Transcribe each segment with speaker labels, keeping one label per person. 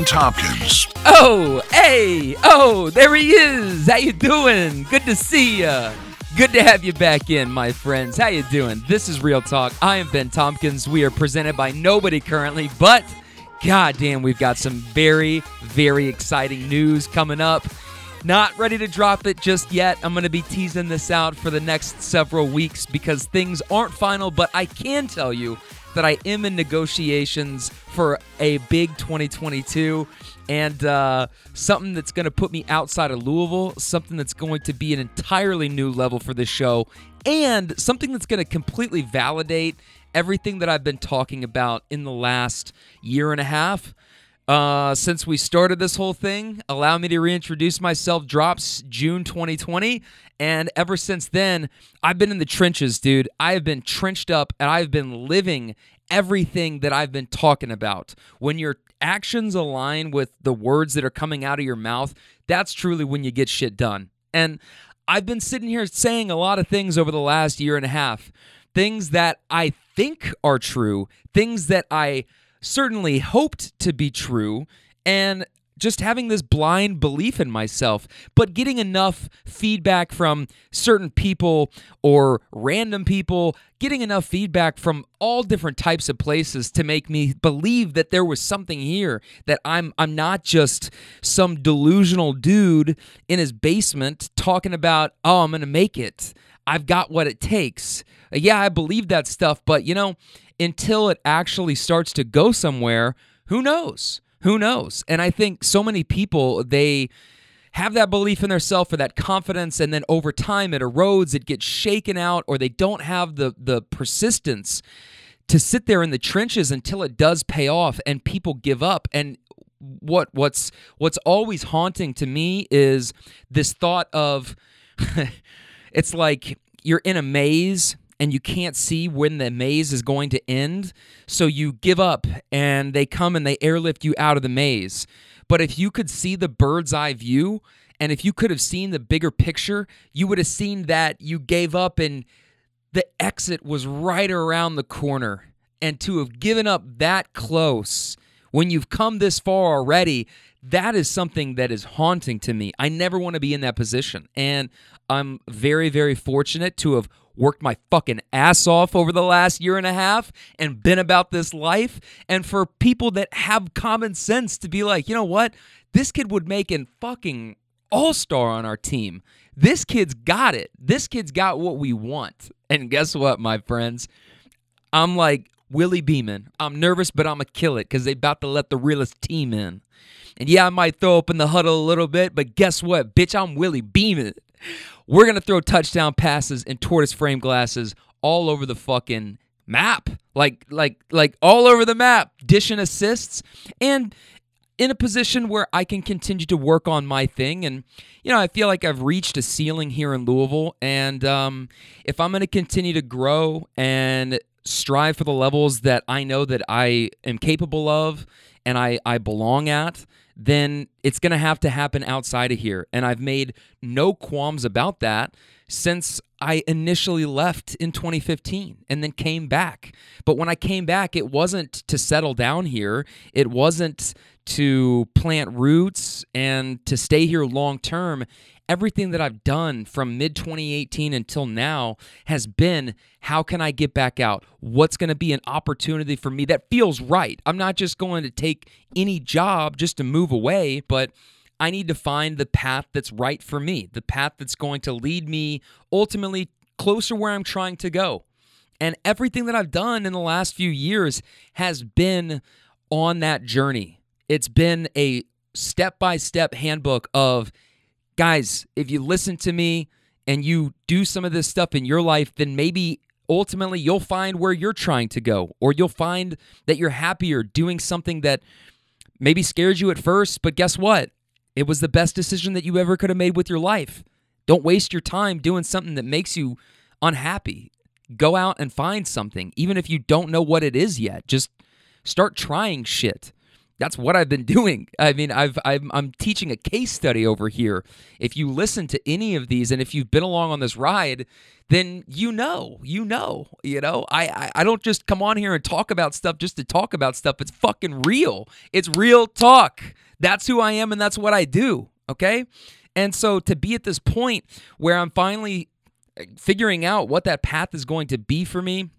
Speaker 1: Ben Tompkins.
Speaker 2: Oh, hey, oh, there he is. How you doing? Good to see ya. Good to have you back in, my friends. How you doing? This is Real Talk. I am Ben Tompkins. We are presented by nobody currently, but goddamn, we've got some very, very exciting news coming up. Not ready to drop it just yet. I'm going to be teasing this out for the next several weeks because things aren't final, but I can tell you that I am in negotiations for a big 2022 and uh, something that's going to put me outside of Louisville, something that's going to be an entirely new level for this show, and something that's going to completely validate everything that I've been talking about in the last year and a half. Uh, since we started this whole thing, allow me to reintroduce myself. Drops June 2020, and ever since then, I've been in the trenches, dude. I have been trenched up, and I've been living everything that I've been talking about. When your actions align with the words that are coming out of your mouth, that's truly when you get shit done. And I've been sitting here saying a lot of things over the last year and a half, things that I think are true, things that I certainly hoped to be true, and just having this blind belief in myself, but getting enough feedback from certain people or random people, getting enough feedback from all different types of places to make me believe that there was something here that I'm I'm not just some delusional dude in his basement talking about, "Oh, I'm going to make it. I've got what it takes." Uh, yeah, I believe that stuff, but you know, until it actually starts to go somewhere, who knows? Who knows? And I think so many people, they have that belief in themselves or that confidence, and then over time it erodes, it gets shaken out, or they don't have the the persistence to sit there in the trenches until it does pay off and people give up. And what what's what's always haunting to me is this thought of it's like you're in a maze and you can't see when the maze is going to end. So you give up and they come and they airlift you out of the maze. But if you could see the bird's eye view and if you could have seen the bigger picture, you would have seen that you gave up and the exit was right around the corner. And to have given up that close when you've come this far already, that is something that is haunting to me. I never want to be in that position. And I'm very, very fortunate to have worked my fucking ass off over the last year and a half and been about this life. And for people that have common sense to be like, you know what? This kid would make an fucking all star on our team. This kid's got it. This kid's got what we want. And guess what, my friends? I'm like Willie Beamen. I'm nervous, but I'm going to kill it because they about to let the realest team in. And yeah, I might throw up in the huddle a little bit, but guess what? Bitch, I'm Willie Beamen. We're going to throw touchdown passes and tortoise frame glasses all over the fucking map. Like like like all over the map, dishing assists and in a position where I can continue to work on my thing. And, you know, I feel like I've reached a ceiling here in Louisville. And um, if I'm going to continue to grow and strive for the levels that I know that I am capable of and I, I belong at, then it's going to have to happen outside of here. And I've made no qualms about that since I initially left in 2015 and then came back. But when I came back, it wasn't to settle down here, it wasn't to plant roots and to stay here long term everything that I've done from mid 2018 until now has been how can I get back out? What's going to be an opportunity for me that feels right? I'm not just going to take any job just to move away, but I need to find the path that's right for me, the path that's going to lead me ultimately closer where I'm trying to go. And everything that I've done in the last few years has been on that journey. It's been a step by step handbook of guys, if you listen to me and you do some of this stuff in your life, then maybe ultimately you'll find where you're trying to go, or you'll find that you're happier doing something that maybe scares you at first, but guess what? It was the best decision that you ever could have made with your life. Don't waste your time doing something that makes you unhappy. Go out and find something, even if you don't know what it is yet. Just start trying shit. That's what I've been doing. I mean, I've I'm, I'm teaching a case study over here. If you listen to any of these, and if you've been along on this ride, then you know, you know, you know. I, I I don't just come on here and talk about stuff just to talk about stuff. It's fucking real. It's real talk. That's who I am, and that's what I do. Okay, and so to be at this point where I'm finally eh, figuring out what that path is going to be for me.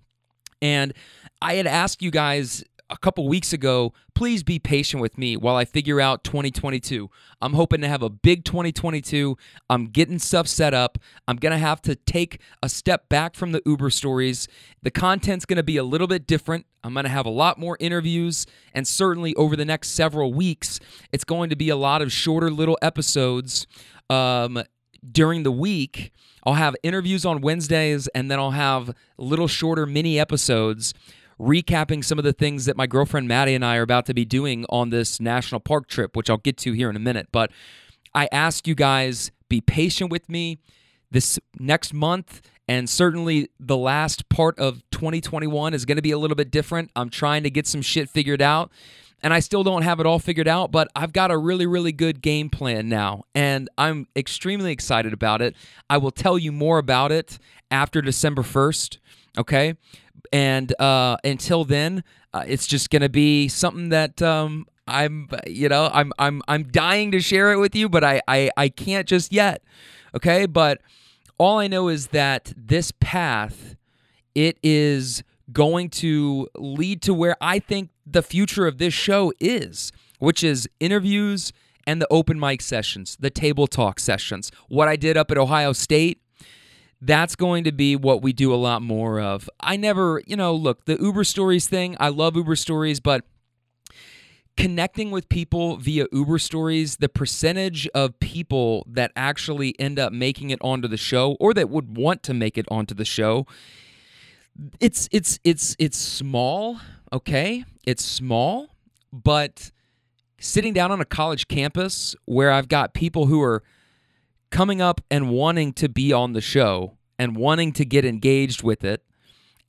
Speaker 2: And I had asked you guys a couple weeks ago, please be patient with me while I figure out 2022. I'm hoping to have a big 2022. I'm getting stuff set up. I'm going to have to take a step back from the Uber stories. The content's going to be a little bit different. I'm going to have a lot more interviews, and certainly over the next several weeks, it's going to be a lot of shorter little episodes um, during the week. I'll have interviews on Wednesdays, and then I'll have little shorter mini episodes recapping some of the things that my girlfriend Maddie and I are about to be doing on this national park trip, which I'll get to here in a minute. But I ask you guys be patient with me this next month and certainly the last part of 2021 is going to be a little bit different. I'm trying to get some shit figured out and I still don't have it all figured out, but I've got a really, really good game plan now, and I'm extremely excited about it. I will tell you more about it after December 1st, okay? And uh, until then, uh, it's just to be something that um, I'm, you know, I'm, I'm, I'm dying to share it with you, but I, I, I can't just yet, okay? But all I know is that this path, it is going to lead to where I think the future of this show is, which is interviews and the open mic sessions, the table talk sessions. What I did up at Ohio State, that's going to be what we do a lot more of. I never, you know, look, the Uber stories thing, I love Uber stories, but connecting with people via Uber stories, the percentage of people that actually end up making it onto the show or that would want to make it onto the show it's it's it's it's small, okay? It's small, but sitting down on a college campus where I've got people who are coming up and wanting to be on the show and wanting to get engaged with it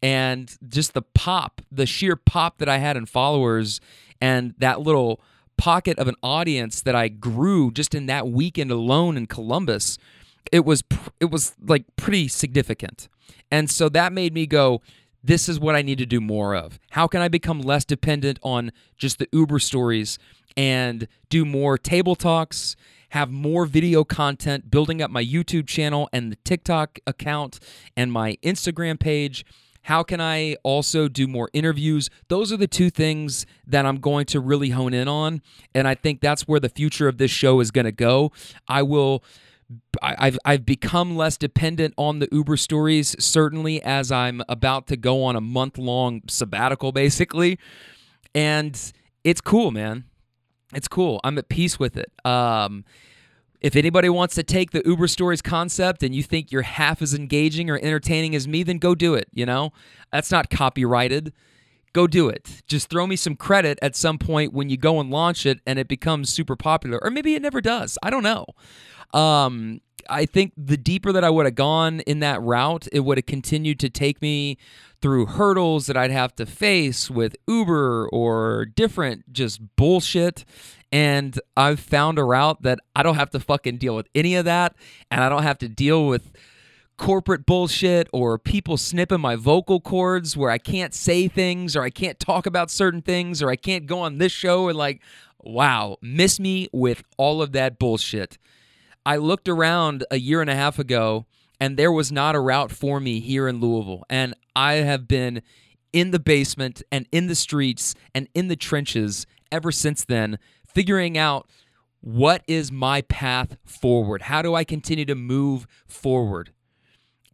Speaker 2: and just the pop, the sheer pop that I had in followers and that little pocket of an audience that I grew just in that weekend alone in Columbus, it was it was like pretty significant. And so that made me go, this is what I need to do more of. How can I become less dependent on just the Uber stories and do more table talks, have more video content, building up my YouTube channel and the TikTok account and my Instagram page? How can I also do more interviews? Those are the two things that I'm going to really hone in on. And I think that's where the future of this show is going to go. I will I've I've become less dependent on the Uber stories certainly as I'm about to go on a month long sabbatical basically, and it's cool, man. It's cool. I'm at peace with it. Um, if anybody wants to take the Uber stories concept and you think you're half as engaging or entertaining as me, then go do it. You know, that's not copyrighted. Go do it. Just throw me some credit at some point when you go and launch it and it becomes super popular. Or maybe it never does. I don't know. Um, I think the deeper that I would have gone in that route, it would have continued to take me through hurdles that I'd have to face with Uber or different just bullshit. And I've found a route that I don't have to fucking deal with any of that. And I don't have to deal with corporate bullshit or people snipping my vocal cords where I can't say things or I can't talk about certain things or I can't go on this show and like, wow, miss me with all of that bullshit. I looked around a year and a half ago and there was not a route for me here in Louisville. And I have been in the basement and in the streets and in the trenches ever since then, figuring out what is my path forward? How do I continue to move forward?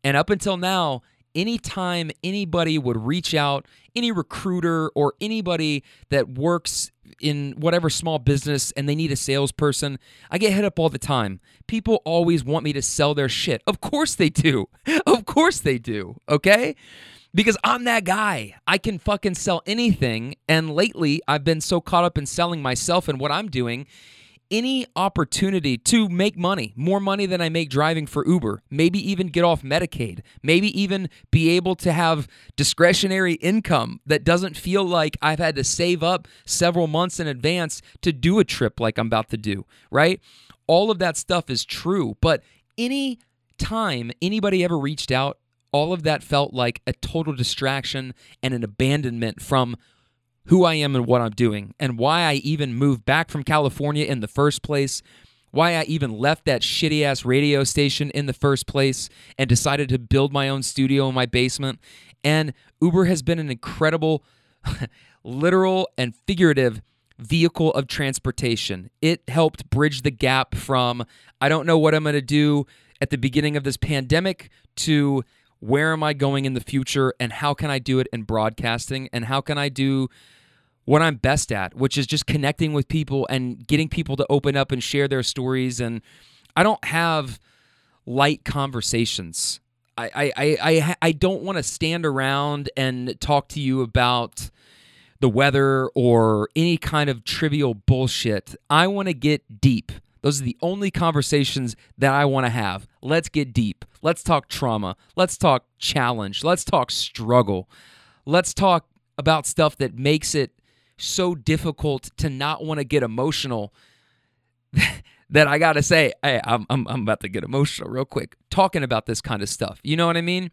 Speaker 2: And up until now, anytime anybody would reach out, any recruiter or anybody that works in whatever small business and they need a salesperson, I get hit up all the time. People always want me to sell their shit. Of course they do. Of course they do. Okay? Because I'm that guy. I can fucking sell anything. And lately, I've been so caught up in selling myself and what I'm doing any opportunity to make money, more money than I make driving for Uber, maybe even get off Medicaid, maybe even be able to have discretionary income that doesn't feel like I've had to save up several months in advance to do a trip like I'm about to do, right? All of that stuff is true, but any time anybody ever reached out, all of that felt like a total distraction and an abandonment from who I am and what I'm doing, and why I even moved back from California in the first place, why I even left that shitty ass radio station in the first place and decided to build my own studio in my basement. And Uber has been an incredible, literal and figurative vehicle of transportation. It helped bridge the gap from I don't know what I'm going to do at the beginning of this pandemic to where am I going in the future and how can I do it in broadcasting and how can I do what I'm best at, which is just connecting with people and getting people to open up and share their stories. And I don't have light conversations. I I I I, don't want to stand around and talk to you about the weather or any kind of trivial bullshit. I want to get deep. Those are the only conversations that I want to have. Let's get deep. Let's talk trauma. Let's talk challenge. Let's talk struggle. Let's talk about stuff that makes it so difficult to not want to get emotional that I got to say, hey, I'm, I'm, I'm about to get emotional real quick talking about this kind of stuff. You know what I mean?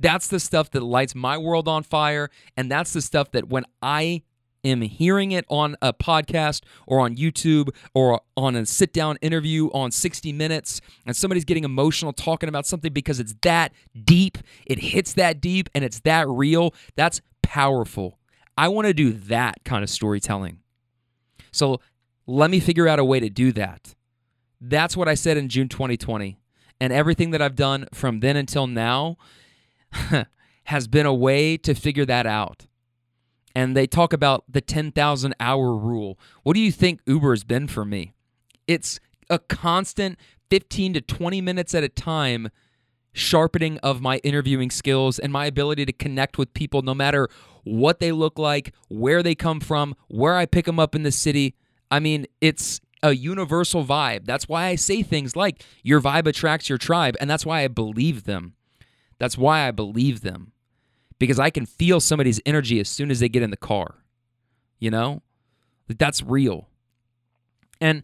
Speaker 2: That's the stuff that lights my world on fire. And that's the stuff that when I am hearing it on a podcast or on YouTube or on a sit down interview on 60 Minutes and somebody's getting emotional talking about something because it's that deep, it hits that deep, and it's that real, that's powerful. I want to do that kind of storytelling. So let me figure out a way to do that. That's what I said in June 2020. And everything that I've done from then until now has been a way to figure that out. And they talk about the 10,000 hour rule. What do you think Uber has been for me? It's a constant 15 to 20 minutes at a time sharpening of my interviewing skills and my ability to connect with people no matter what they look like, where they come from, where I pick them up in the city. I mean, it's a universal vibe. That's why I say things like your vibe attracts your tribe, and that's why I believe them. That's why I believe them. Because I can feel somebody's energy as soon as they get in the car. You know? That's real. And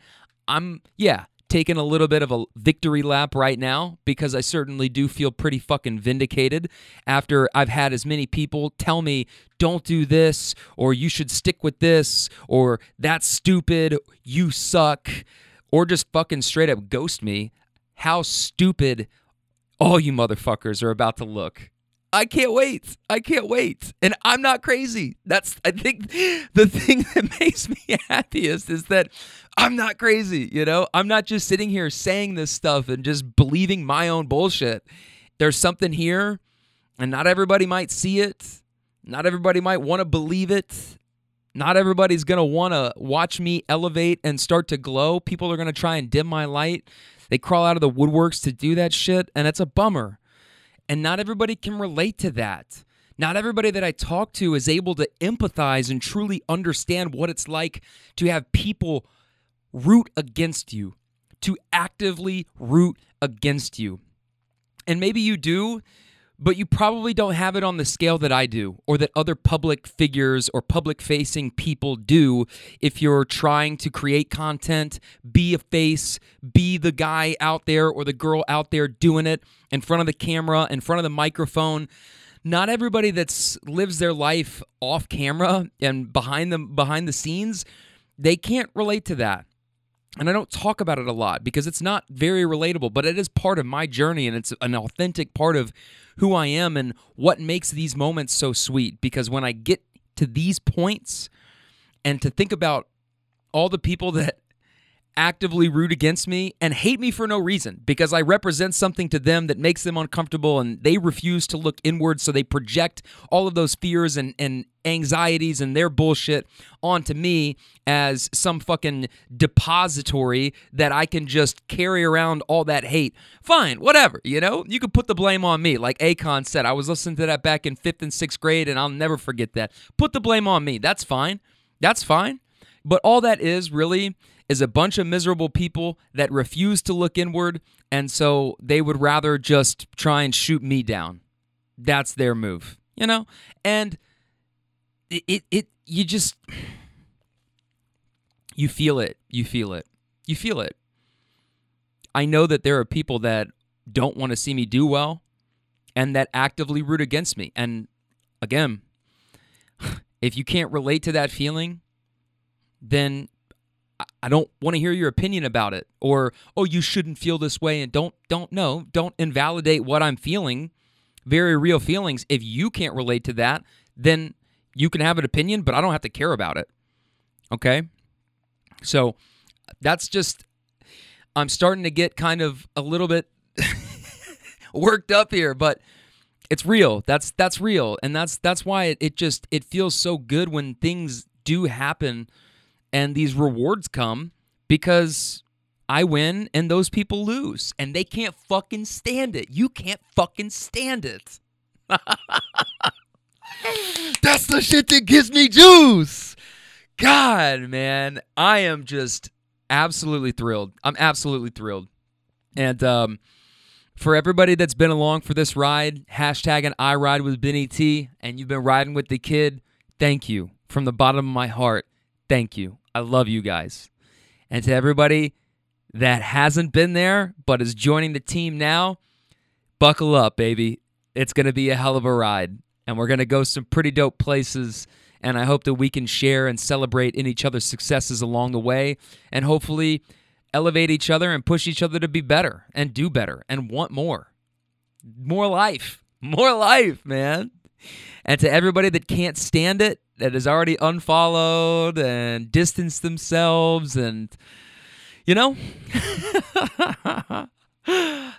Speaker 2: I'm, yeah, taking a little bit of a victory lap right now because I certainly do feel pretty fucking vindicated after I've had as many people tell me, don't do this, or you should stick with this, or that's stupid, you suck, or just fucking straight up ghost me. How stupid all you motherfuckers are about to look. I can't wait. I can't wait. And I'm not crazy. That's I think the thing that makes me happiest is that I'm not crazy, you know? I'm not just sitting here saying this stuff and just believing my own bullshit. There's something here and not everybody might see it. Not everybody might want to believe it. Not everybody's going to want to watch me elevate and start to glow. People are going to try and dim my light. They crawl out of the woodworks to do that shit, and it's a bummer. And not everybody can relate to that. Not everybody that I talk to is able to empathize and truly understand what it's like to have people root against you, to actively root against you. And maybe you do, but you probably don't have it on the scale that I do or that other public figures or public facing people do if you're trying to create content, be a face, be the guy out there or the girl out there doing it in front of the camera, in front of the microphone. Not everybody that lives their life off camera and behind the behind the scenes, they can't relate to that. And I don't talk about it a lot because it's not very relatable, but it is part of my journey and it's an authentic part of who I am and what makes these moments so sweet. Because when I get to these points and to think about all the people that actively root against me and hate me for no reason because I represent something to them that makes them uncomfortable and they refuse to look inward. So they project all of those fears and, and anxieties and their bullshit onto me as some fucking depository that I can just carry around all that hate. Fine, whatever, you know? You could put the blame on me. Like Akon said, I was listening to that back in fifth and sixth grade and I'll never forget that. Put the blame on me. That's fine. That's fine. But all that is really is a bunch of miserable people that refuse to look inward, and so they would rather just try and shoot me down. That's their move, you know? And it, it, you just, you feel it. You feel it. You feel it. I know that there are people that don't want to see me do well and that actively root against me. And again, if you can't relate to that feeling, then I don't want to hear your opinion about it or oh you shouldn't feel this way and don't don't know don't invalidate what I'm feeling very real feelings if you can't relate to that then you can have an opinion but I don't have to care about it. Okay? So that's just I'm starting to get kind of a little bit worked up here but it's real. That's that's real. And that's that's why it, it just it feels so good when things do happen and these rewards come because I win and those people lose. And they can't fucking stand it. You can't fucking stand it. That's the shit that gives me juice. God, man, I am just absolutely thrilled. I'm absolutely thrilled. And um, for everybody that's been along for this ride, hashtag and I ride with Benny T, and you've been riding with the kid, thank you from the bottom of my heart. Thank you. I love you guys. And to everybody that hasn't been there but is joining the team now, buckle up, baby. It's going to be a hell of a ride. And we're going to go some pretty dope places. And I hope that we can share and celebrate in each other's successes along the way. And hopefully elevate each other and push each other to be better and do better and want more. More life. More life, man. And to everybody that can't stand it, that has already unfollowed and distanced themselves, and you know,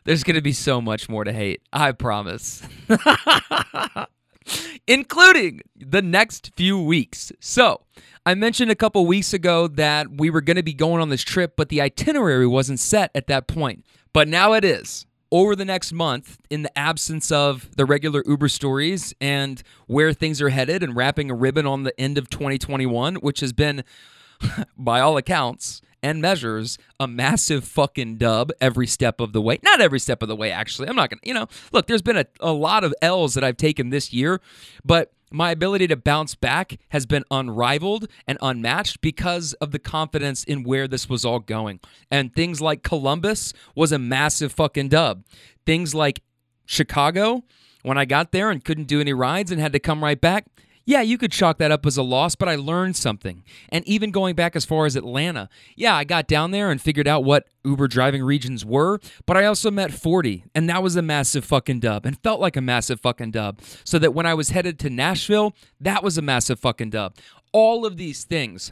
Speaker 2: there's going to be so much more to hate. I promise. Including the next few weeks. So, I mentioned a couple weeks ago that we were going to be going on this trip, but the itinerary wasn't set at that point. But now it is over the next month, in the absence of the regular Uber stories and where things are headed, and wrapping a ribbon on the end of 2021, which has been, by all accounts and measures, a massive fucking dub every step of the way. Not every step of the way, actually. I'm not going to, you know, look, there's been a, a lot of L's that I've taken this year, but my ability to bounce back has been unrivaled and unmatched because of the confidence in where this was all going. And things like Columbus was a massive fucking dub. Things like Chicago, when I got there and couldn't do any rides and had to come right back, yeah, you could chalk that up as a loss, but I learned something. And even going back as far as Atlanta, yeah, I got down there and figured out what Uber driving regions were, but I also met 40, and that was a massive fucking dub and felt like a massive fucking dub. So that when I was headed to Nashville, that was a massive fucking dub. All of these things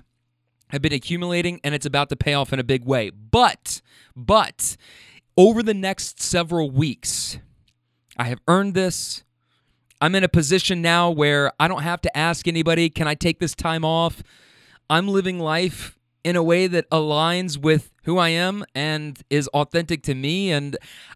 Speaker 2: have been accumulating and it's about to pay off in a big way. But, but, over the next several weeks, I have earned this. I'm in a position now where I don't have to ask anybody, can I take this time off? I'm living life in a way that aligns with who I am and is authentic to me. And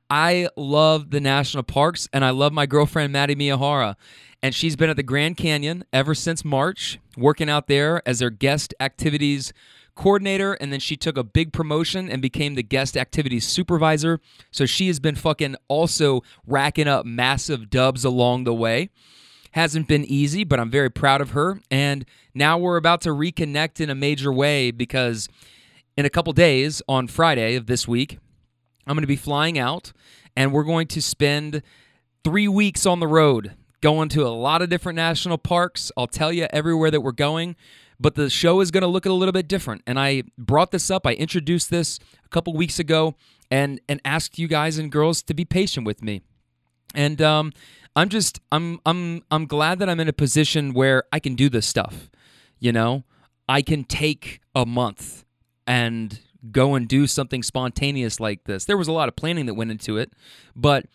Speaker 2: I love the national parks and I love my girlfriend, Maddie Miyahara. And she's been at the Grand Canyon ever since March, working out there as their guest activities coordinator, and then she took a big promotion and became the guest activities supervisor. So she has been fucking also racking up massive dubs along the way. Hasn't been easy, but I'm very proud of her. And now we're about to reconnect in a major way because in a couple days, on Friday of this week, I'm going to be flying out and we're going to spend three weeks on the road going to a lot of different national parks. I'll tell you everywhere that we're going but the show is going to look a little bit different. And I brought this up, I introduced this a couple weeks ago, and and asked you guys and girls to be patient with me. And um, I'm just I'm I'm I'm glad that I'm in a position where I can do this stuff. You know, I can take a month and go and do something spontaneous like this. There was a lot of planning that went into it, but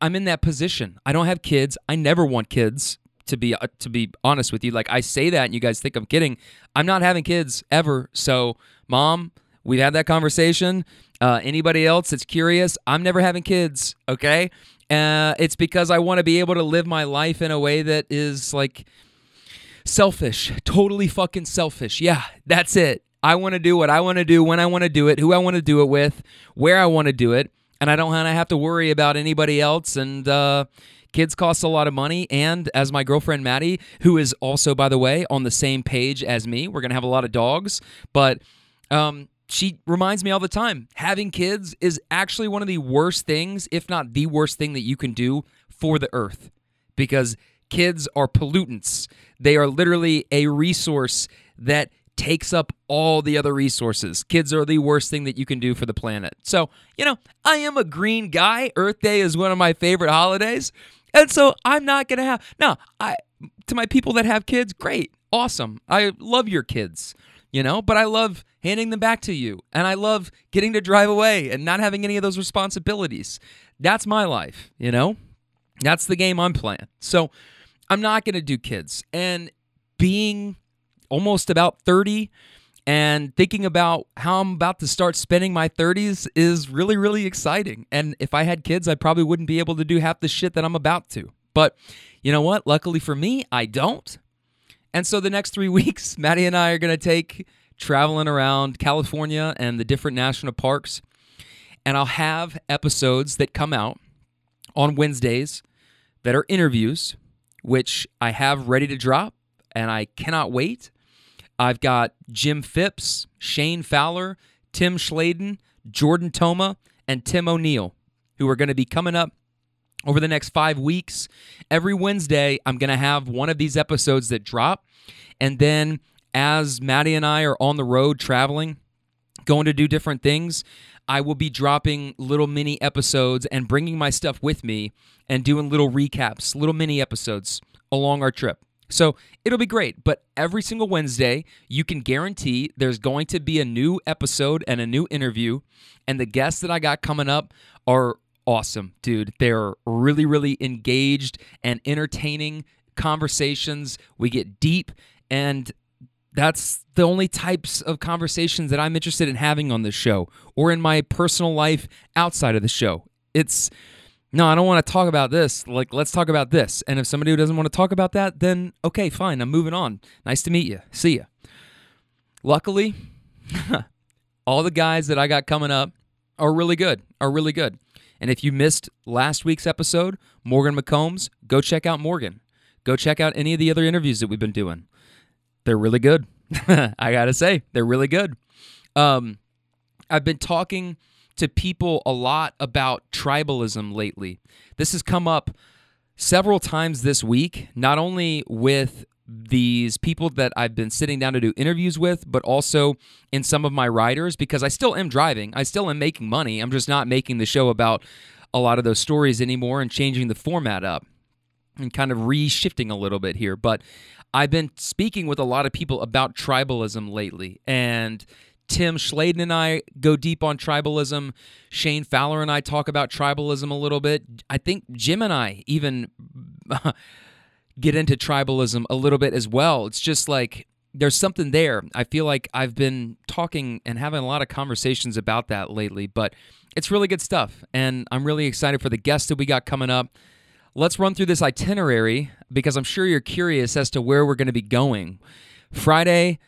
Speaker 2: I'm in that position. I don't have kids. I never want kids to be uh, to be honest with you. Like I say that, and you guys think I'm kidding. I'm not having kids ever. So, mom, we've had that conversation. Uh, anybody else that's curious, I'm never having kids. Okay, uh, it's because I want to be able to live my life in a way that is like selfish, totally fucking selfish. Yeah, that's it. I want to do what I want to do when I want to do it, who I want to do it with, where I want to do it, and I don't have to worry about anybody else. And uh, kids cost a lot of money. And as my girlfriend Maddie, who is also, by the way, on the same page as me, we're gonna have a lot of dogs, but. Um, she reminds me all the time having kids is actually one of the worst things, if not the worst thing that you can do for the earth because kids are pollutants. They are literally a resource that takes up all the other resources. Kids are the worst thing that you can do for the planet. So, you know, I am a green guy. Earth Day is one of my favorite holidays. And so I'm not going to have Now, I to my people that have kids, great. Awesome. I love your kids you know, but I love handing them back to you and I love getting to drive away and not having any of those responsibilities. That's my life, you know? That's the game I'm playing. So I'm not going to do kids. And being almost about 30 and thinking about how I'm about to start spending my 30s is really, really exciting. And if I had kids, I probably wouldn't be able to do half the shit that I'm about to. But you know what? Luckily for me, I don't. And so the next three weeks, Maddie and I are going to take traveling around California and the different national parks. And I'll have episodes that come out on Wednesdays that are interviews, which I have ready to drop, and I cannot wait. I've got Jim Phipps, Shane Fowler, Tim Schladen, Jordan Toma, and Tim O'Neill, who are going to be coming up over the next five weeks. Every Wednesday, I'm going to have one of these episodes that drop. And then as Maddie and I are on the road traveling, going to do different things, I will be dropping little mini episodes and bringing my stuff with me and doing little recaps, little mini episodes along our trip. So it'll be great. But every single Wednesday, you can guarantee there's going to be a new episode and a new interview. And the guests that I got coming up are awesome, dude. They're really, really engaged and entertaining conversations. We get deep, and that's the only types of conversations that I'm interested in having on this show or in my personal life outside of the show. It's no, I don't want to talk about this. Like, let's talk about this. And if somebody who doesn't want to talk about that, then okay, fine. I'm moving on. Nice to meet you. See ya. Luckily, all the guys that I got coming up are really good. Are really good. And if you missed last week's episode, Morgan McCombs, go check out Morgan. Go check out any of the other interviews that we've been doing. They're really good. I got to say, they're really good. Um, I've been talking to people a lot about tribalism lately. This has come up several times this week, not only with these people that I've been sitting down to do interviews with, but also in some of my riders because I still am driving. I still am making money. I'm just not making the show about a lot of those stories anymore and changing the format up and kind of reshifting a little bit here. But I've been speaking with a lot of people about tribalism lately. And Tim Schladen and I go deep on tribalism. Shane Fowler and I talk about tribalism a little bit. I think Jim and I even get into tribalism a little bit as well. It's just like there's something there. I feel like I've been talking and having a lot of conversations about that lately, but it's really good stuff. And I'm really excited for the guests that we got coming up. Let's run through this itinerary because I'm sure you're curious as to where we're going to be going. Friday,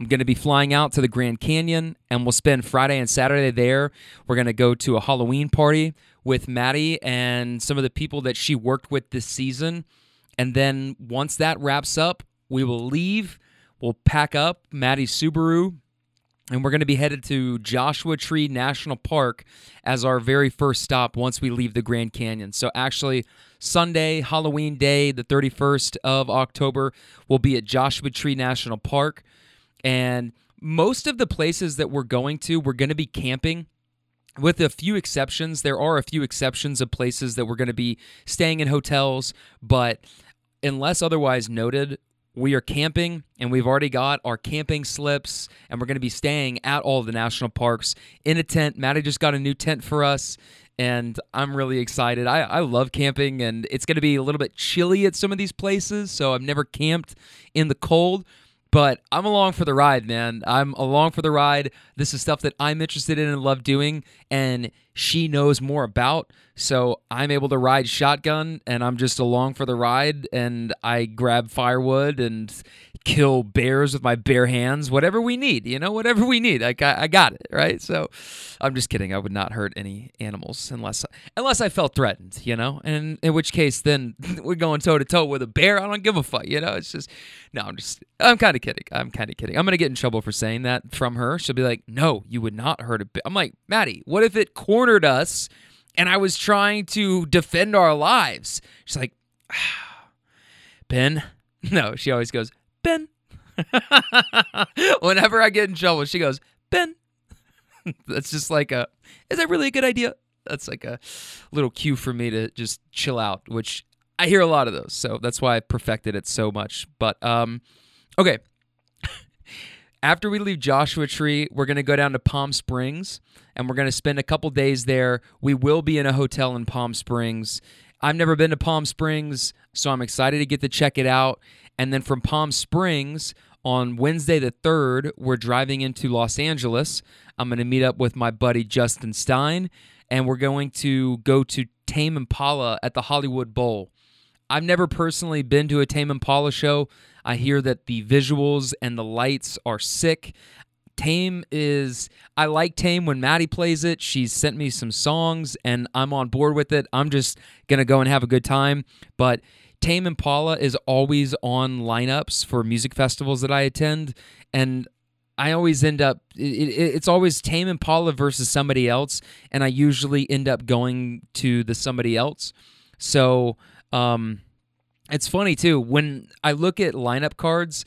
Speaker 2: I'm going to be flying out to the Grand Canyon and we'll spend Friday and Saturday there. We're going to go to a Halloween party with Maddie and some of the people that she worked with this season. And then once that wraps up, we will leave. We'll pack up Maddie's Subaru, and we're going to be headed to Joshua Tree National Park as our very first stop once we leave the Grand Canyon. So, actually, Sunday, Halloween Day, the 31st of October, we'll be at Joshua Tree National Park. And most of the places that we're going to, we're going to be camping with a few exceptions. There are a few exceptions of places that we're going to be staying in hotels, but unless otherwise noted, we are camping and we've already got our camping slips and we're going to be staying at all of the national parks in a tent. Maddie just got a new tent for us and I'm really excited. I, I love camping and it's going to be a little bit chilly at some of these places, so I've never camped in the cold. But I'm along for the ride, man. I'm along for the ride. This is stuff that I'm interested in and love doing, and she knows more about. So I'm able to ride shotgun, and I'm just along for the ride. And I grab firewood and kill bears with my bare hands, whatever we need, you know, whatever we need. I, I got it, right? So I'm just kidding. I would not hurt any animals unless unless I felt threatened, you know. And in which case, then we're going toe to toe with a bear. I don't give a fuck, you know. It's just no. I'm just I'm kind of kidding. I'm kind of kidding. I'm gonna get in trouble for saying that from her. She'll be like, "No, you would not hurt a bear." I'm like, Maddie, what if it cornered us? And I was trying to defend our lives. She's like, Ben. No, she always goes, Ben. Whenever I get in trouble, she goes, Ben. That's just like a, is that really a good idea? That's like a little cue for me to just chill out, which I hear a lot of those. So that's why I perfected it so much. But, um, okay. After we leave Joshua Tree, we're going to go down to Palm Springs and we're going to spend a couple days there. We will be in a hotel in Palm Springs. I've never been to Palm Springs, so I'm excited to get to check it out. And then from Palm Springs on Wednesday the 3rd, we're driving into Los Angeles. I'm going to meet up with my buddy Justin Stein, and we're going to go to Tame Impala at the Hollywood Bowl. I've never personally been to a Tame Impala show. I hear that the visuals and the lights are sick. Tame is I like Tame when Maddie plays it. She's sent me some songs and I'm on board with it. I'm just gonna go and have a good time. But Tame Impala is always on lineups for music festivals that I attend, and I always end up it, it, it's always Tame Impala versus somebody else, and I usually end up going to the somebody else. So um, it's funny too when I look at lineup cards.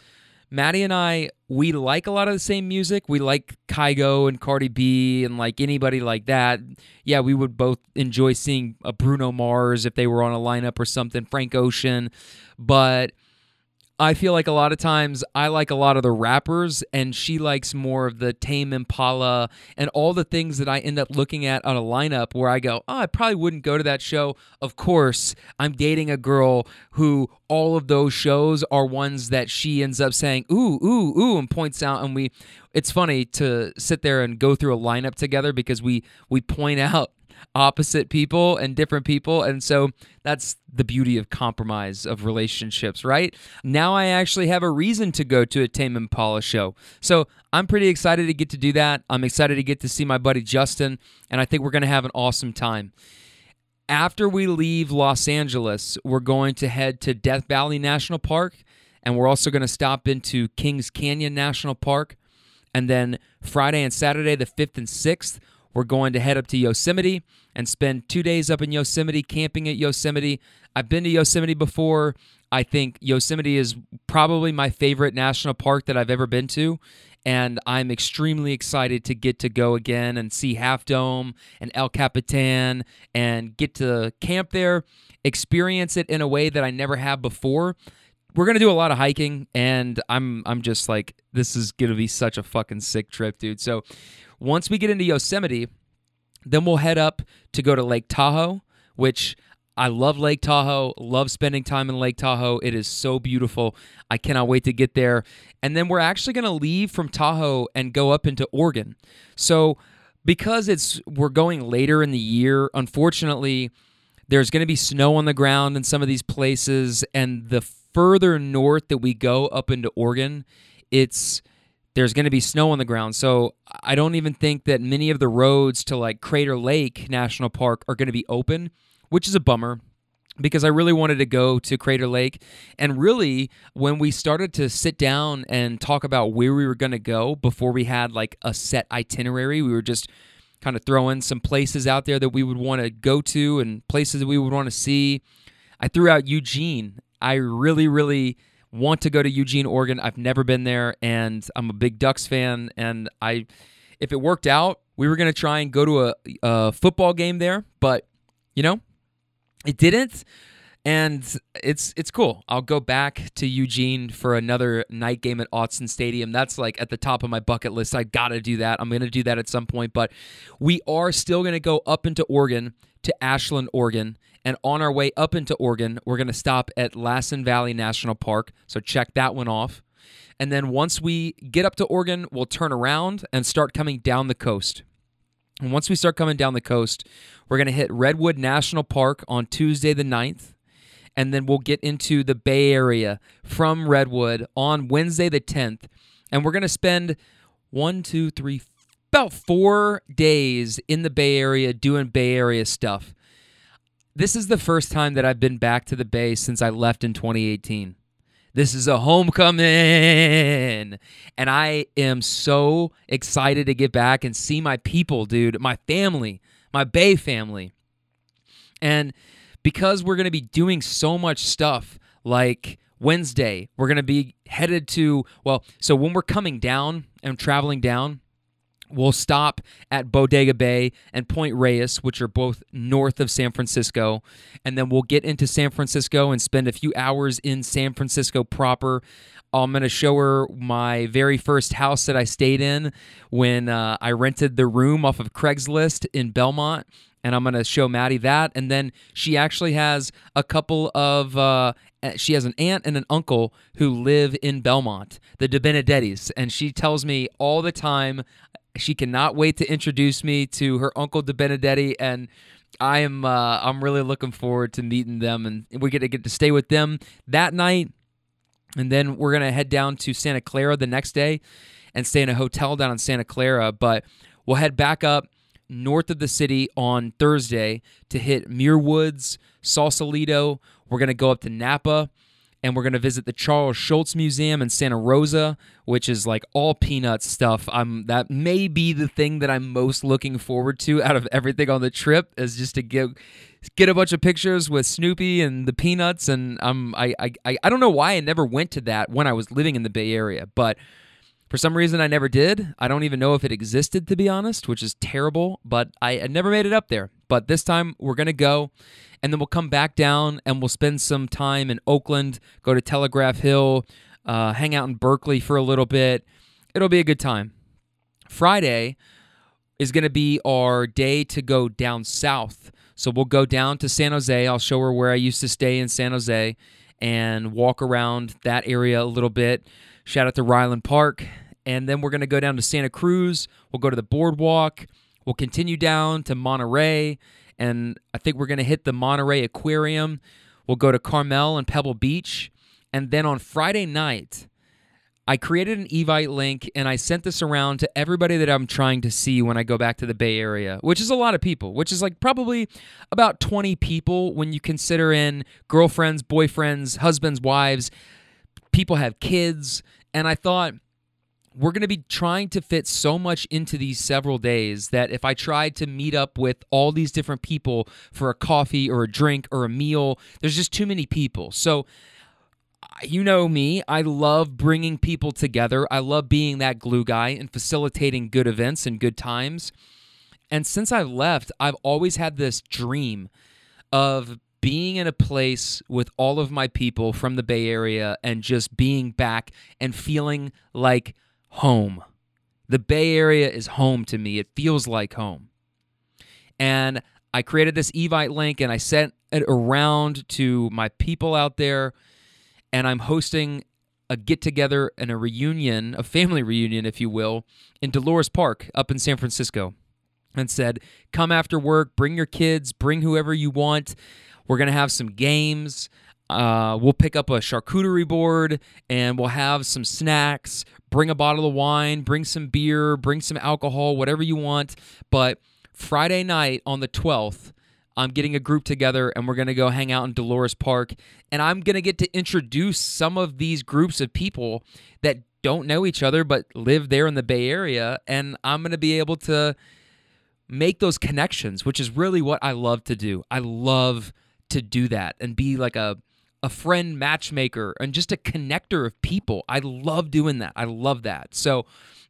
Speaker 2: Maddie and I, we like a lot of the same music. We like Kygo and Cardi B and like anybody like that. Yeah, we would both enjoy seeing a Bruno Mars if they were on a lineup or something, Frank Ocean. But I feel like a lot of times I like a lot of the rappers, and she likes more of the Tame Impala and all the things that I end up looking at on a lineup where I go, oh, I probably wouldn't go to that show. Of course, I'm dating a girl who all of those shows are ones that she ends up saying, ooh, ooh, ooh, and points out. And we, it's funny to sit there and go through a lineup together because we we point out opposite people and different people. And so that's the beauty of compromise of relationships, right? Now I actually have a reason to go to a Tame Impala show. So I'm pretty excited to get to do that. I'm excited to get to see my buddy Justin, and I think we're going to have an awesome time. After we leave Los Angeles, we're going to head to Death Valley National Park, and we're also going to stop into Kings Canyon National Park. And then Friday and Saturday, the 5th and 6th, we're going to head up to Yosemite and spend two days up in Yosemite, camping at Yosemite. I've been to Yosemite before. I think Yosemite is probably my favorite national park that I've ever been to. And I'm extremely excited to get to go again and see Half Dome and El Capitan and get to camp there, experience it in a way that I never have before we're gonna do a lot of hiking and i'm i'm just like this is gonna be such a fucking sick trip dude so once we get into Yosemite, then we'll head up to go to Lake Tahoe, which I love Lake Tahoe, love spending time in Lake Tahoe. It is so beautiful. I cannot wait to get there. And then we're actually going to leave from Tahoe and go up into Oregon. So, because it's we're going later in the year, unfortunately, there's going to be snow on the ground in some of these places and the further north that we go up into Oregon, it's there's going to be snow on the ground. So I don't even think that many of the roads to like Crater Lake National Park are going to be open, which is a bummer because I really wanted to go to Crater Lake. And really, when we started to sit down and talk about where we were going to go before we had like a set itinerary, we were just kind of throwing some places out there that we would want to go to and places that we would want to see. I threw out Eugene. I really, really want to go to Eugene, Oregon. I've never been there, and I'm a big Ducks fan. And I, if it worked out, we were going to try and go to a, a football game there, but you know, it didn't. And it's it's cool. I'll go back to Eugene for another night game at Autzen Stadium. That's like at the top of my bucket list. I gotta do that. I'm gonna do that at some point. But we are still gonna go up into Oregon to Ashland, Oregon, and on our way up into Oregon, we're going to stop at Lassen Valley National Park. So check that one off. And then once we get up to Oregon, we'll turn around and start coming down the coast. And once we start coming down the coast, we're going to hit Redwood National Park on Tuesday the 9th. and then we'll get into the Bay Area from Redwood on Wednesday the 10th. And we're going to spend one, two, three, about four days in the Bay Area doing Bay Area stuff. This is the first time that I've been back to the Bay since I left in 2018. This is a homecoming. And I am so excited to get back and see my people, dude, my family, my Bay family. And because we're going to be doing so much stuff like Wednesday, we're going to be headed to, well, so when we're coming down and traveling down, We'll stop at Bodega Bay and Point Reyes, which are both north of San Francisco. And then we'll get into San Francisco and spend a few hours in San Francisco proper. I'm going to show her my very first house that I stayed in when uh, I rented the room off of Craigslist in Belmont and I'm going to show Maddie that. And then she actually has a couple of, uh, she has an aunt and an uncle who live in Belmont, the De Benedettis. And she tells me all the time, she cannot wait to introduce me to her uncle De Benedetti. And I am, uh, I'm really looking forward to meeting them. And we get to get to stay with them that night. And then we're to head down to Santa Clara the next day and stay in a hotel down in Santa Clara. But we'll head back up north of the city on Thursday to hit Muir Woods, Sausalito. We're to go up to Napa and we're going to visit the Charles Schulz Museum in Santa Rosa, which is like all peanuts stuff. I'm that may be the thing that I'm most looking forward to out of everything on the trip is just to get get a bunch of pictures with Snoopy and the peanuts and um I I I don't know why I never went to that when I was living in the Bay Area, but for some reason, I never did. I don't even know if it existed, to be honest, which is terrible, but I, I never made it up there. But this time, we're going to go, and then we'll come back down and we'll spend some time in Oakland, go to Telegraph Hill, uh, hang out in Berkeley for a little bit. It'll be a good time. Friday is going to be our day to go down south. So we'll go down to San Jose. I'll show her where I used to stay in San Jose and walk around that area a little bit. Shout out to Ryland Park and then we're going to go down to Santa Cruz. We'll go to the boardwalk. We'll continue down to Monterey, and I think we're going to hit the Monterey Aquarium. We'll go to Carmel and Pebble Beach. And then on Friday night, I created an Evite link and I sent this around to everybody that I'm trying to see when I go back to the Bay Area, which is a lot of people, which is like probably about 20 people when you consider in girlfriends, boyfriends, husbands, wives. People have kids. And I thought, we're going to be trying to fit so much into these several days that if I tried to meet up with all these different people for a coffee or a drink or a meal, there's just too many people. So, you know me, I love bringing people together. I love being that glue guy and facilitating good events and good times. And since I left, I've always had this dream of being in a place with all of my people from the Bay Area and just being back and feeling like home. The Bay Area is home to me. It feels like home. And I created this Evite link and I sent it around to my people out there. And I'm hosting a get together and a reunion, a family reunion, if you will, in Dolores Park up in San Francisco. And said, come after work, bring your kids, bring whoever you want. We're going to have some games. Uh, we'll pick up a charcuterie board and we'll have some snacks. Bring a bottle of wine, bring some beer, bring some alcohol, whatever you want. But Friday night on the 12th, I'm getting a group together and we're going to go hang out in Dolores Park. And I'm going to get to introduce some of these groups of people that don't know each other but live there in the Bay Area. And I'm going to be able to make those connections, which is really what I love to do. I love to do that and be like a a friend matchmaker and just a connector of people. I love doing that. I love that. So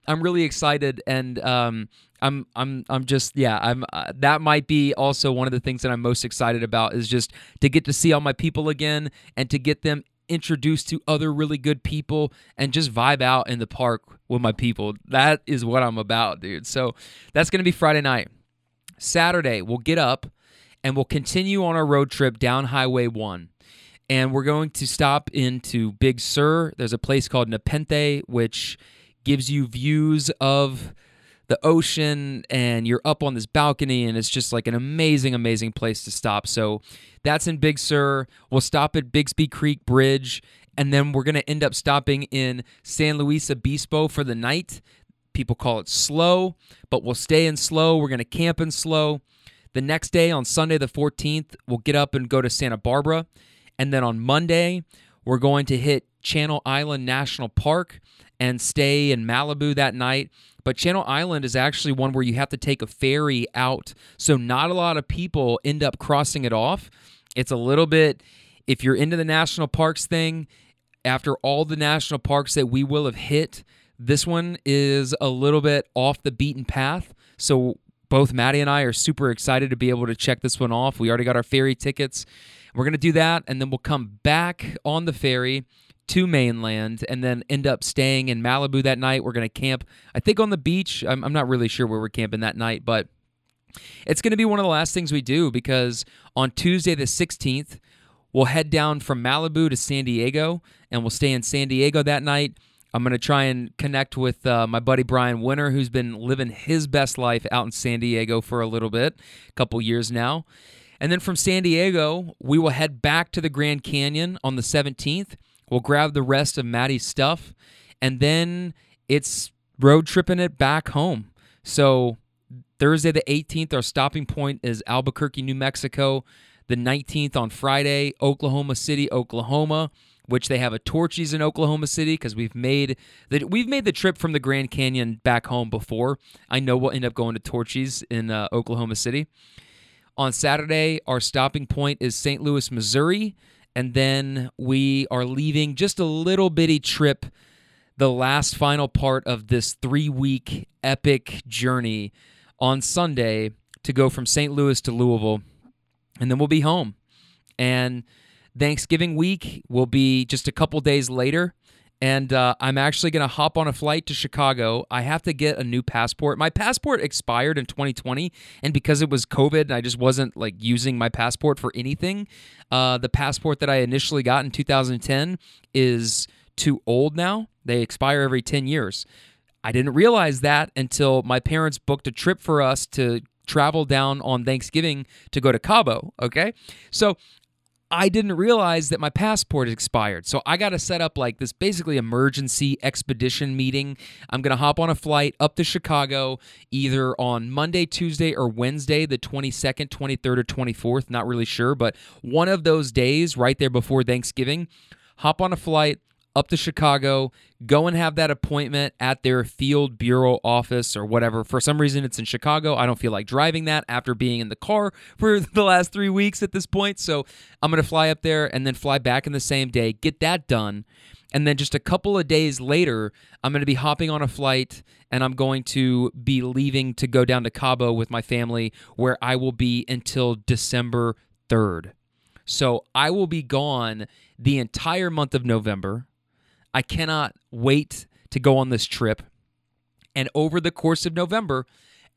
Speaker 2: I'm really excited and um, I'm I'm I'm just yeah I'm uh, that might be also one of the things that I'm most excited about is just to get to see all my people again and to get them introduced to other really good people and just vibe out in the park with my people. That is what I'm about, dude. So that's going to be Friday night. Saturday, we'll get up and we'll continue on our road trip down Highway 1 and we're going to stop into Big Sur. There's a place called Nepenthe, which gives you views of the ocean and you're up on this balcony and it's just like an amazing amazing place to stop so that's in big sur we'll stop at bixby creek bridge and then we're going to end up stopping in san luis obispo for the night people call it slow, but we'll stay in slow. we're going to camp in slow. the next day on sunday the 14th we'll get up and go to santa barbara and then on monday we're going to hit channel island national park and stay in malibu that night but Channel Island is actually one where you have to take a ferry out. So not a lot of people end up crossing it off. It's a little bit, if you're into the national parks thing, after all the national parks that we will have hit, this one is a little bit off the beaten path. So both Maddie and I are super excited to be able to check this one off. We already got our ferry tickets. We're going to do that, and then we'll come back on the ferry to mainland and then end up staying in Malibu that night. We're going to camp, I think, on the beach. I'm, I'm not really sure where we're camping that night, but it's going to be one of the last things we do because on Tuesday, the 16th, we'll head down from Malibu to San Diego and we'll stay in San Diego that night. I'm going to try and connect with uh, my buddy Brian Winter, who's been living his best life out in San Diego for a little bit, a couple years now. And then from San Diego, we will head back to the Grand Canyon on the 17th We'll grab the rest of Maddie's stuff, and then it's road tripping it back home. So Thursday the 18th, our stopping point is Albuquerque, New Mexico. The 19th on Friday, Oklahoma City, Oklahoma, which they have a Torchy's in Oklahoma City because we've made the we've made the trip from the Grand Canyon back home before. I know we'll end up going to Torchy's in uh, Oklahoma City. On Saturday, our stopping point is St. Louis, Missouri and then we are leaving just a little bitty trip, the last final part of this three week epic journey on Sunday to go from St. Louis to Louisville. And then we'll be home. And Thanksgiving week will be just a couple days later and uh, I'm actually going to hop on a flight to Chicago. I have to get a new passport. My passport expired in 2020, and because it was COVID, and I just wasn't like using my passport for anything. Uh, the passport that I initially got in 2010 is too old now. They expire every 10 years. I didn't realize that until my parents booked a trip for us to travel down on Thanksgiving to go to Cabo. Okay. So I didn't realize that my passport expired. So I got to set up like this basically emergency expedition meeting. I'm going to hop on a flight up to Chicago either on Monday, Tuesday, or Wednesday, the 22nd, 23rd, or 24th. Not really sure, but one of those days right there before Thanksgiving. Hop on a flight, up to Chicago, go and have that appointment at their field bureau office or whatever. For some reason, it's in Chicago. I don't feel like driving that after being in the car for the last three weeks at this point. So I'm going to fly up there and then fly back in the same day, get that done. And then just a couple of days later, I'm going to be hopping on a flight and I'm going to be leaving to go down to Cabo with my family, where I will be until December 3rd. So I will be gone the entire month of November. I cannot wait to go on this trip. And over the course of November,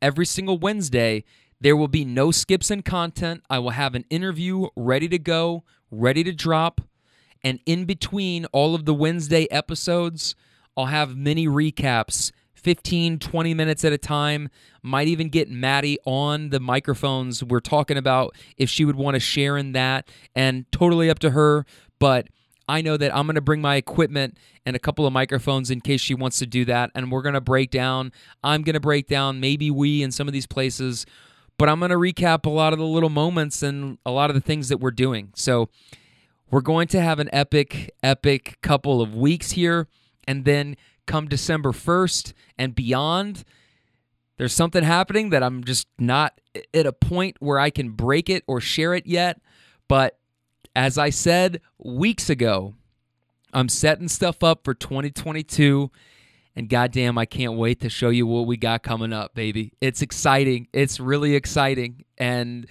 Speaker 2: every single Wednesday, there will be no skips in content. I will have an interview ready to go, ready to drop. And in between all of the Wednesday episodes, I'll have mini recaps 15, 20 minutes at a time. Might even get Maddie on the microphones. We're talking about if she would want to share in that, and totally up to her. But I know that I'm going to bring my equipment and a couple of microphones in case she wants to do that. And we're going to break down. I'm going to break down, maybe we in some of these places, but I'm going to recap a lot of the little moments and a lot of the things that we're doing. So we're going to have an epic, epic couple of weeks here. And then come December 1st and beyond, there's something happening that I'm just not at a point where I can break it or share it yet. But as I said weeks ago, I'm setting stuff up for 2022. And goddamn, I can't wait to show you what we got coming up, baby. It's exciting. It's really exciting. And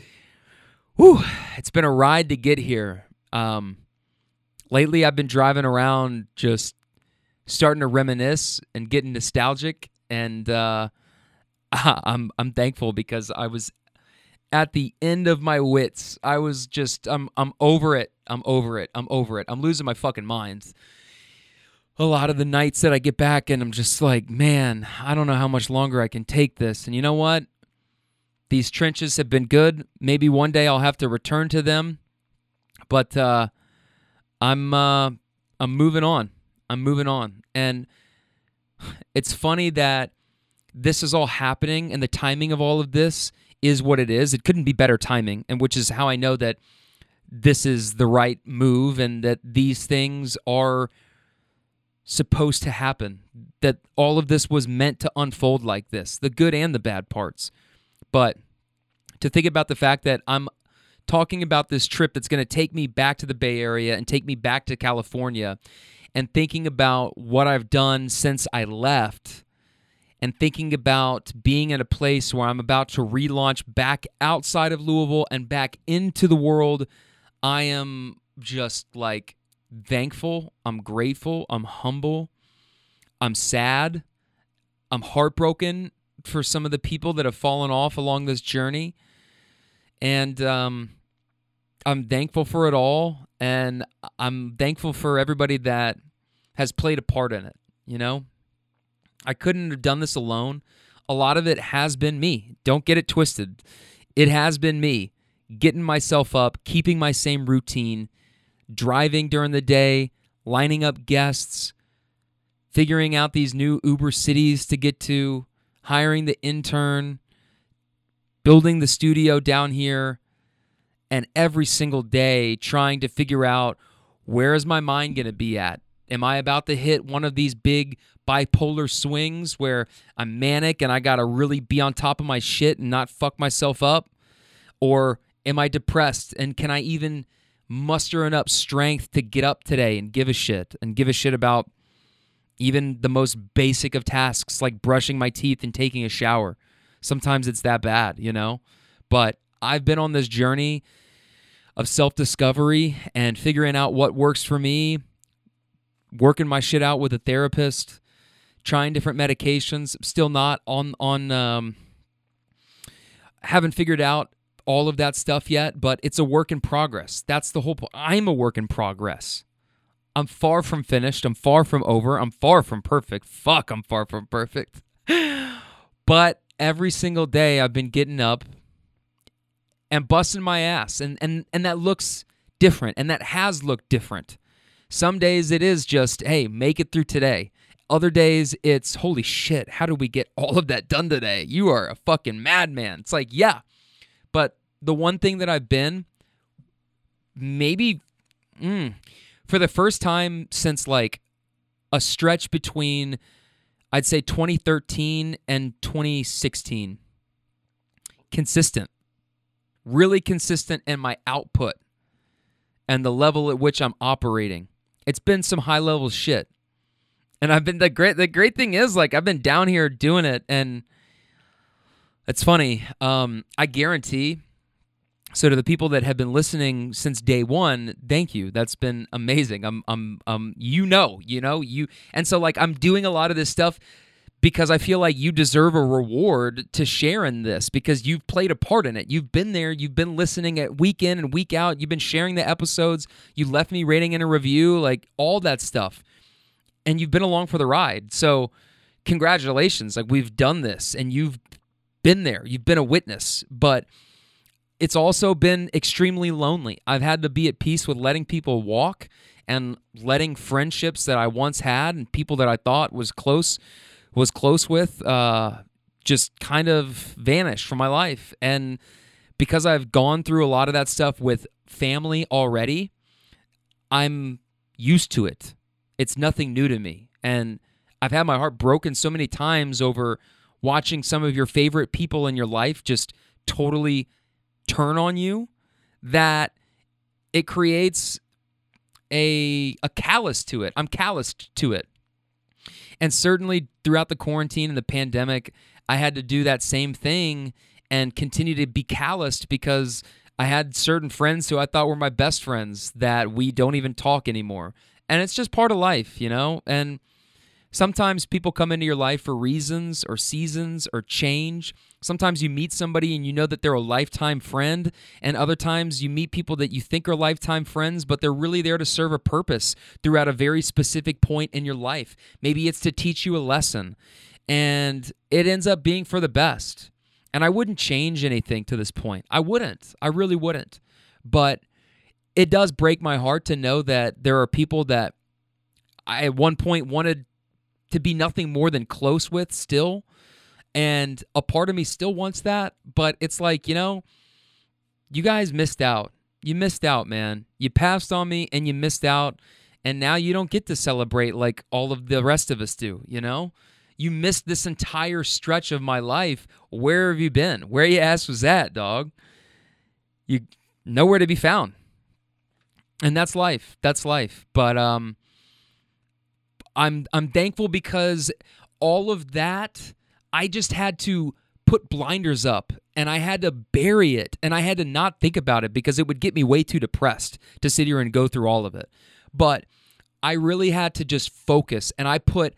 Speaker 2: whew, it's been a ride to get here. Um, lately, I've been driving around just starting to reminisce and getting nostalgic. And uh, I'm, I'm thankful because I was at the end of my wits. I was just I'm I'm over it. I'm over it. I'm over it. I'm losing my fucking mind. a lot of the nights that I get back and I'm just like, man, I don't know how much longer I can take this. And you know what? These trenches have been good. Maybe one day I'll have to return to them, but uh, I'm uh, I'm moving on. I'm moving on, and it's funny that this is all happening, and the timing of all of this is what it is. It couldn't be better timing, and which is how I know that this is the right move, and that these things are supposed to happen. That all of this was meant to unfold like this, the good and the bad parts. But to think about the fact that I'm talking about this trip that's going to take me back to the Bay Area and take me back to California and thinking about what I've done since I left and thinking about being at a place where I'm about to relaunch back outside of Louisville and back into the world, I am just like thankful. I'm grateful. I'm humble. I'm sad. I'm heartbroken for some of the people that have fallen off along this journey. And um, I'm thankful for it all. And I'm thankful for everybody that has played a part in it. You know, I couldn't have done this alone. A lot of it has been me. Don't get it twisted. It has been me getting myself up, keeping my same routine, driving during the day, lining up guests, figuring out these new Uber cities to get to, hiring the intern, building the studio down here, and every single day trying to figure out where is my mind going to be at? Am I about to hit one of these big bipolar swings where I'm manic and I got to really be on top of my shit and not fuck myself up? Or am I depressed and can I even muster enough strength to get up today and give a shit and give a shit about even the most basic of tasks like brushing my teeth and taking a shower? Sometimes it's that bad, you know? But I've been on this journey of self discovery and figuring out what works for me, working my shit out with a therapist, trying different medications. Still not on on. Um, haven't figured out all of that stuff yet, but it's a work in progress. That's the whole point. I'm a work in progress. I'm far from finished. I'm far from over. I'm far from perfect. Fuck, I'm far from perfect. but every single day I've been getting up and busting my ass and and and that looks different and that has looked different. Some days it is just, hey, make it through today. Other days it's holy shit, how did we get all of that done today? You are a fucking madman. It's like, yeah. But the one thing that I've been maybe mm, for the first time since like a stretch between I'd say 2013 and 2016 consistent really consistent in my output and the level at which I'm operating. It's been some high level shit. And I've been the great the great thing is like I've been down here doing it and it's funny. Um I guarantee so to the people that have been listening since day one, thank you. That's been amazing. I'm I'm um you know, you know, you and so like I'm doing a lot of this stuff because I feel like you deserve a reward to share in this because you've played a part in it. You've been there, you've been listening at week in and week out, you've been sharing the episodes, you left me rating in a review, like all that stuff. And you've been along for the ride. So, congratulations. Like we've done this and you've been there. You've been a witness, but it's also been extremely lonely. I've had to be at peace with letting people walk and letting friendships that I once had and people that I thought was close was close with uh, just kind of vanish from my life. And because I've gone through a lot of that stuff with family already, I'm used to it. It's nothing new to me. And I've had my heart broken so many times over watching some of your favorite people in your life just totally turn on you that it creates a a callous to it. I'm calloused to it. And certainly throughout the quarantine and the pandemic, I had to do that same thing and continue to be calloused because I had certain friends who I thought were my best friends that we don't even talk anymore. And it's just part of life, you know? And Sometimes people come into your life for reasons or seasons or change. Sometimes you meet somebody and you know that they're a lifetime friend, and other times you meet people that you think are lifetime friends, but they're really there to serve a purpose throughout a very specific point in your life. Maybe it's to teach you a lesson, and it ends up being for the best. And I wouldn't change anything to this point. I wouldn't. I really wouldn't. But it does break my heart to know that there are people that I at one point wanted to be nothing more than close with still. And a part of me still wants that, but it's like, you know, you guys missed out. You missed out, man. You passed on me and you missed out. And now you don't get to celebrate like all of the rest of us do, you know? You missed this entire stretch of my life. Where have you been? Where your ass was at, dog? You nowhere to be found. And that's life. That's life. But um I'm I'm thankful because all of that I just had to put blinders up and I had to bury it and I had to not think about it because it would get me way too depressed to sit here and go through all of it. But I really had to just focus and I put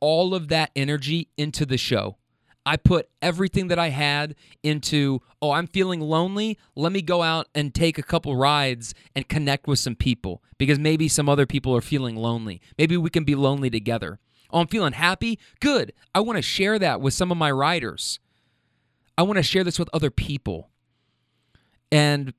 Speaker 2: all of that energy into the show. I put everything that I had into, oh, I'm feeling lonely. Let me go out and take a couple rides and connect with some people because maybe some other people are feeling lonely. Maybe we can be lonely together. Oh, I'm feeling happy. Good. I want to share that with some of my riders. I want to share this with other people. And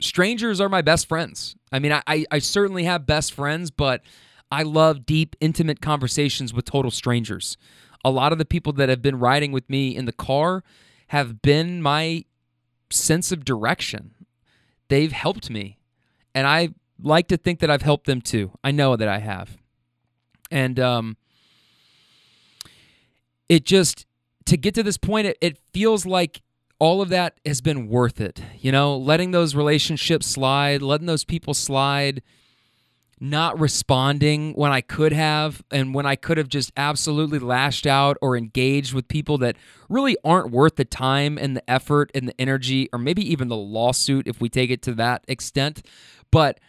Speaker 2: strangers are my best friends. I mean, I, I certainly have best friends, but I love deep, intimate conversations with total strangers a lot of the people that have been riding with me in the car have been my sense of direction. They've helped me. And I like to think that I've helped them too. I know that I have. And um, it just, to get to this point, it, it feels like all of that has been worth it. You know, letting those relationships slide, letting those people slide not responding when I could have, and when I could have just absolutely lashed out or engaged with people that really aren't worth the time and the effort and the energy, or maybe even the lawsuit if we take it to that extent. But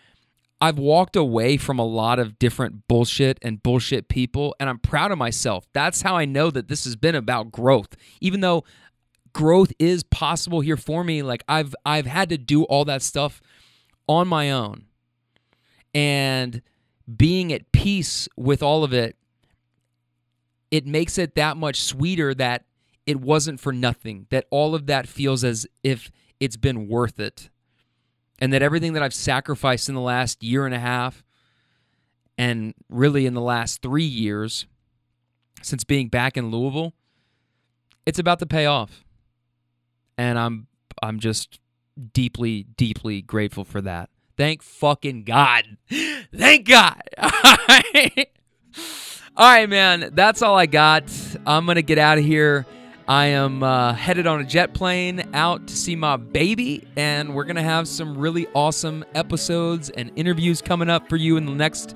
Speaker 2: I've walked away from a lot of different bullshit and bullshit people, and I'm proud of myself. That's how I know that this has been about growth. Even though growth is possible here for me, like I've I've had to do all that stuff on my own and being at peace with all of it, it makes it that much sweeter that it wasn't for nothing, that all of that feels as if it's been worth it. And that everything that I've sacrificed in the last year and a half, and really in the last three years since being back in Louisville, it's about to pay off. And I'm I'm just deeply, deeply grateful for that. Thank fucking God. Thank God. All right. Man. That's all I got. I'm going to get out of here. I am uh, headed on a jet plane out to see my baby, and we're going to have some really awesome episodes and interviews coming up for you in the next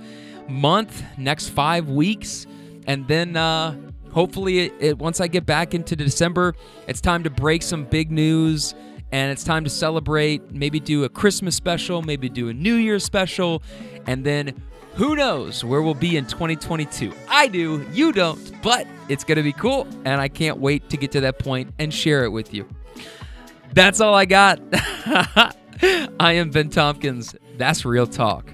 Speaker 2: month, next five weeks. And then uh, hopefully, it, it, once I get back into December, it's time to break some big news and it's time to celebrate. Maybe do a Christmas special, maybe do a New Year's special, and then who knows where we'll be in 2022. I do, you don't, but it's going to be cool, and I can't wait to get to that point and share it with you. That's all I got. I am Ben Tompkins. That's Real Talk.